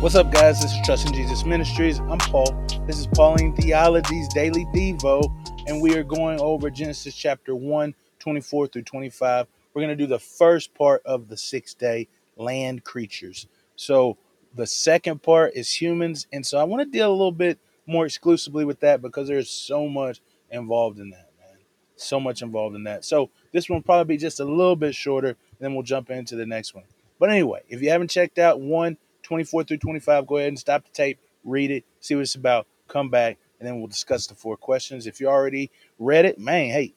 What's up, guys? This is Trust in Jesus Ministries. I'm Paul. This is Pauline Theology's Daily Devo, and we are going over Genesis chapter 1, 24 through 25. We're going to do the first part of the six day land creatures. So, the second part is humans, and so I want to deal a little bit more exclusively with that because there's so much involved in that, man. So much involved in that. So, this one will probably be just a little bit shorter, and then we'll jump into the next one. But anyway, if you haven't checked out 1, 24 through 25. Go ahead and stop the tape, read it, see what it's about, come back, and then we'll discuss the four questions. If you already read it, man, hey,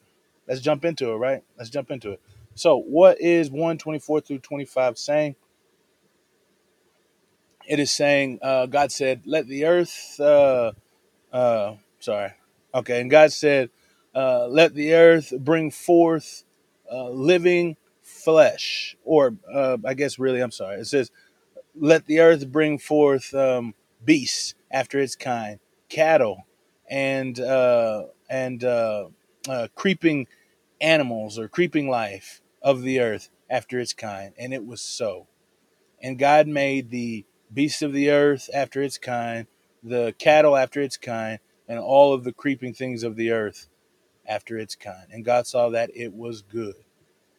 let's jump into it, right? Let's jump into it. So, what is 124 through 25 saying? It is saying, uh, God said, let the earth, uh, uh, sorry, okay, and God said, uh, let the earth bring forth uh, living flesh, or uh, I guess really, I'm sorry, it says, let the earth bring forth um, beasts after its kind, cattle, and uh, and uh, uh, creeping animals or creeping life of the earth after its kind. And it was so. And God made the beasts of the earth after its kind, the cattle after its kind, and all of the creeping things of the earth after its kind. And God saw that it was good.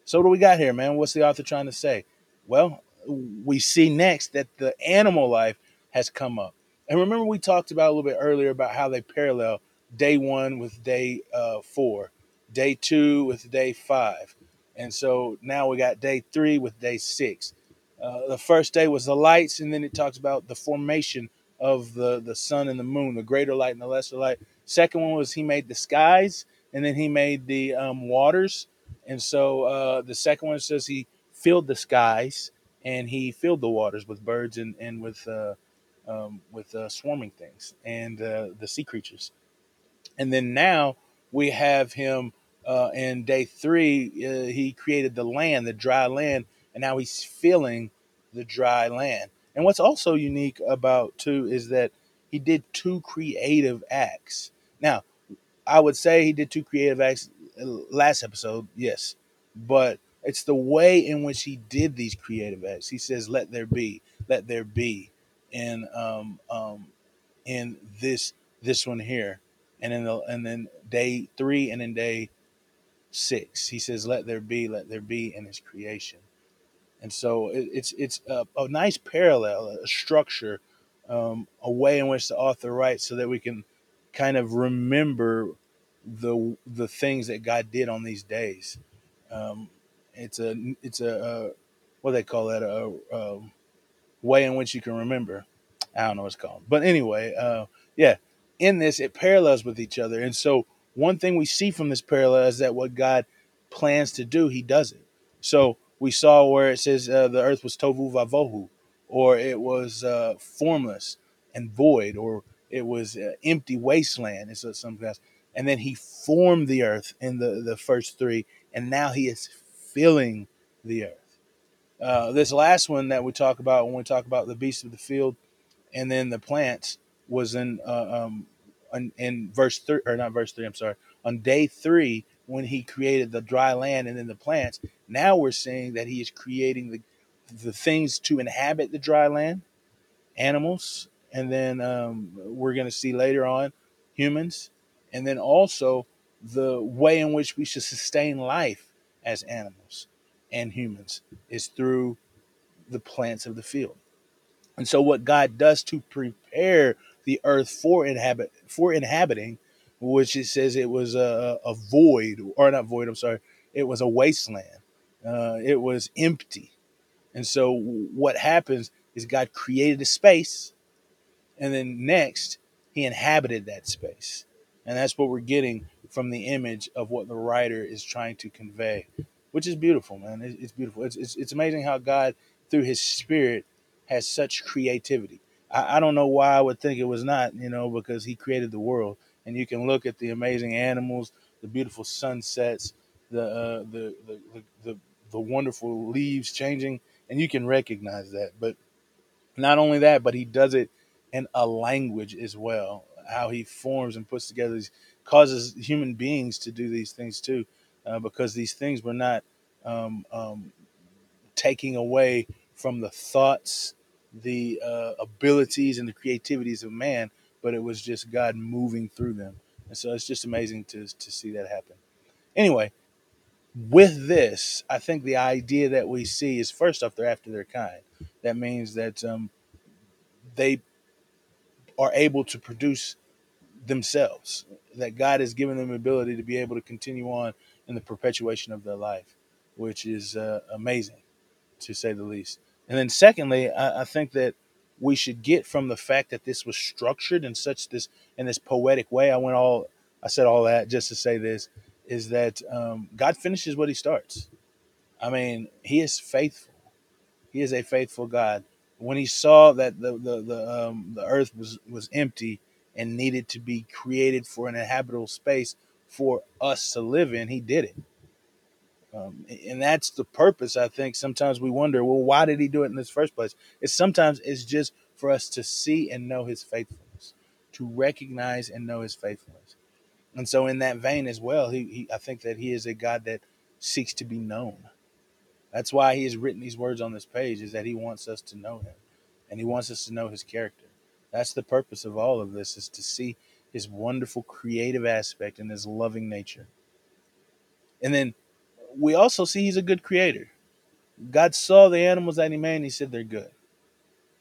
So, what do we got here, man? What's the author trying to say? Well, we see next that the animal life has come up. And remember, we talked about a little bit earlier about how they parallel day one with day uh, four, day two with day five. And so now we got day three with day six. Uh, the first day was the lights, and then it talks about the formation of the, the sun and the moon, the greater light and the lesser light. Second one was he made the skies, and then he made the um, waters. And so uh, the second one says he filled the skies and he filled the waters with birds and, and with uh, um, with uh, swarming things and uh, the sea creatures. And then now we have him uh, in day three. Uh, he created the land, the dry land, and now he's filling the dry land. And what's also unique about too is that he did two creative acts. Now, I would say he did two creative acts uh, last episode, yes, but it's the way in which he did these creative acts. He says, "Let there be, let there be," and um, um, in this this one here, and in the and then day three and in day six, he says, "Let there be, let there be," in his creation. And so it, it's it's a, a, nice parallel, a structure, um, a way in which the author writes, so that we can kind of remember the the things that God did on these days. Um, it's a it's a uh, what they call that a, a, way in which you can remember. I don't know what it's called, but anyway, uh, yeah. In this, it parallels with each other, and so one thing we see from this parallel is that what God plans to do, He does it. So we saw where it says uh, the earth was tohu vavohu, or it was uh, formless and void, or it was uh, empty wasteland, and so something else. And then He formed the earth in the the first three, and now He is filling the earth. Uh, this last one that we talk about when we talk about the beasts of the field and then the plants was in uh, um, in, in verse three or not verse three. I'm sorry. On day three, when he created the dry land and then the plants, now we're seeing that he is creating the the things to inhabit the dry land, animals, and then um, we're going to see later on humans, and then also the way in which we should sustain life as animals and humans is through the plants of the field. And so what God does to prepare the earth for inhabit for inhabiting, which it says it was a, a void or not void, I'm sorry, it was a wasteland. Uh, it was empty. And so what happens is God created a space and then next he inhabited that space. And that's what we're getting from the image of what the writer is trying to convey, which is beautiful, man. It's, it's beautiful. It's, it's, it's amazing how God, through His Spirit, has such creativity. I, I don't know why I would think it was not, you know, because He created the world, and you can look at the amazing animals, the beautiful sunsets, the uh, the, the, the the the wonderful leaves changing, and you can recognize that. But not only that, but He does it in a language as well. How He forms and puts together these causes human beings to do these things too, uh, because these things were not um, um, taking away from the thoughts the uh, abilities and the creativities of man, but it was just God moving through them. And so it's just amazing to, to see that happen. Anyway, with this, I think the idea that we see is first off, they're after their kind. That means that um, they are able to produce themselves, that God has given them the ability to be able to continue on in the perpetuation of their life, which is uh, amazing to say the least. And then, secondly, I, I think that we should get from the fact that this was structured in such this in this poetic way. I went all I said all that just to say this is that um, God finishes what He starts. I mean, He is faithful. He is a faithful God. When He saw that the the the, um, the earth was was empty and needed to be created for an inhabitable space for us to live in, He did it. Um, and that's the purpose. I think sometimes we wonder, well, why did he do it in this first place? It's sometimes it's just for us to see and know his faithfulness, to recognize and know his faithfulness. And so, in that vein as well, he, he I think that he is a God that seeks to be known. That's why he has written these words on this page, is that he wants us to know him, and he wants us to know his character. That's the purpose of all of this: is to see his wonderful creative aspect and his loving nature. And then we also see he's a good creator. God saw the animals that he made and he said they're good.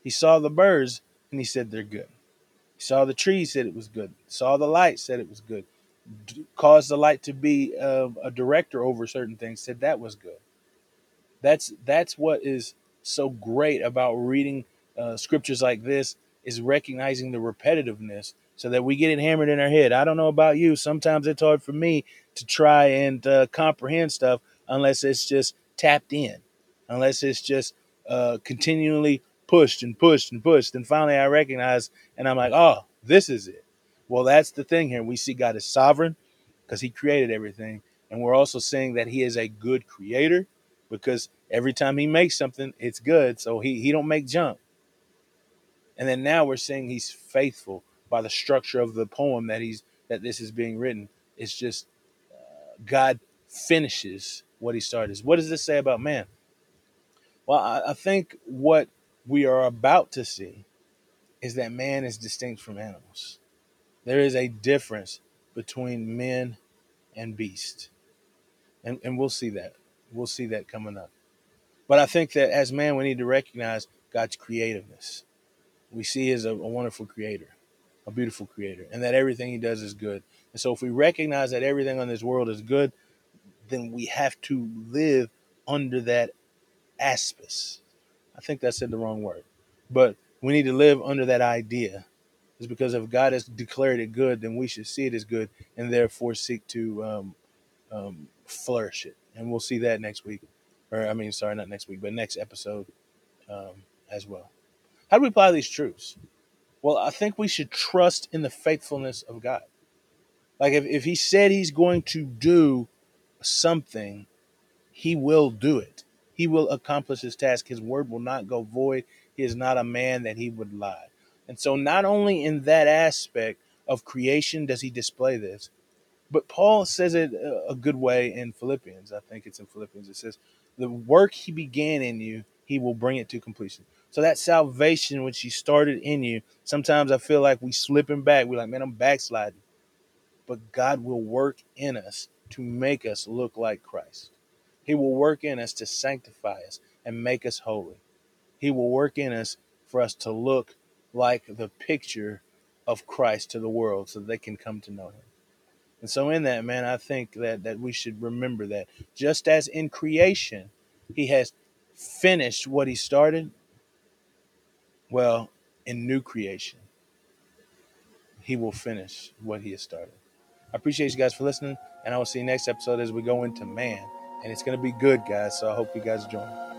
He saw the birds and he said they're good. He saw the trees, said it was good. Saw the light, said it was good. D- caused the light to be uh, a director over certain things, said that was good. That's that's what is so great about reading uh, scriptures like this is recognizing the repetitiveness so that we get it hammered in our head. I don't know about you. Sometimes it's hard for me to try and uh, comprehend stuff unless it's just tapped in, unless it's just uh, continually pushed and pushed and pushed. And finally, I recognize and I'm like, oh, this is it. Well, that's the thing here. We see God is sovereign because He created everything. And we're also saying that He is a good creator because every time He makes something, it's good. So He, he don't make junk. And then now we're saying He's faithful by the structure of the poem that he's that this is being written. It's just uh, God finishes what he started. What does this say about man? Well, I, I think what we are about to see is that man is distinct from animals. There is a difference between men and beast. And, and we'll see that. We'll see that coming up. But I think that as man, we need to recognize God's creativeness. We see as a, a wonderful creator a beautiful creator and that everything he does is good. And so if we recognize that everything on this world is good, then we have to live under that aspect. I think that said the wrong word. But we need to live under that idea. It's because if God has declared it good, then we should see it as good and therefore seek to um, um, flourish it. And we'll see that next week. Or, I mean, sorry, not next week, but next episode um, as well. How do we apply these truths? Well, I think we should trust in the faithfulness of God. Like if, if he said he's going to do something, he will do it. He will accomplish his task. His word will not go void. He is not a man that he would lie. And so, not only in that aspect of creation does he display this, but Paul says it a good way in Philippians. I think it's in Philippians. It says, The work he began in you, he will bring it to completion. So that salvation, which he started in you, sometimes I feel like we slipping back. We're like, man, I'm backsliding. But God will work in us to make us look like Christ. He will work in us to sanctify us and make us holy. He will work in us for us to look like the picture of Christ to the world so they can come to know him. And so in that, man, I think that that we should remember that just as in creation, he has finished what he started, well, in new creation, he will finish what he has started. I appreciate you guys for listening, and I will see you next episode as we go into man. And it's going to be good, guys. So I hope you guys join.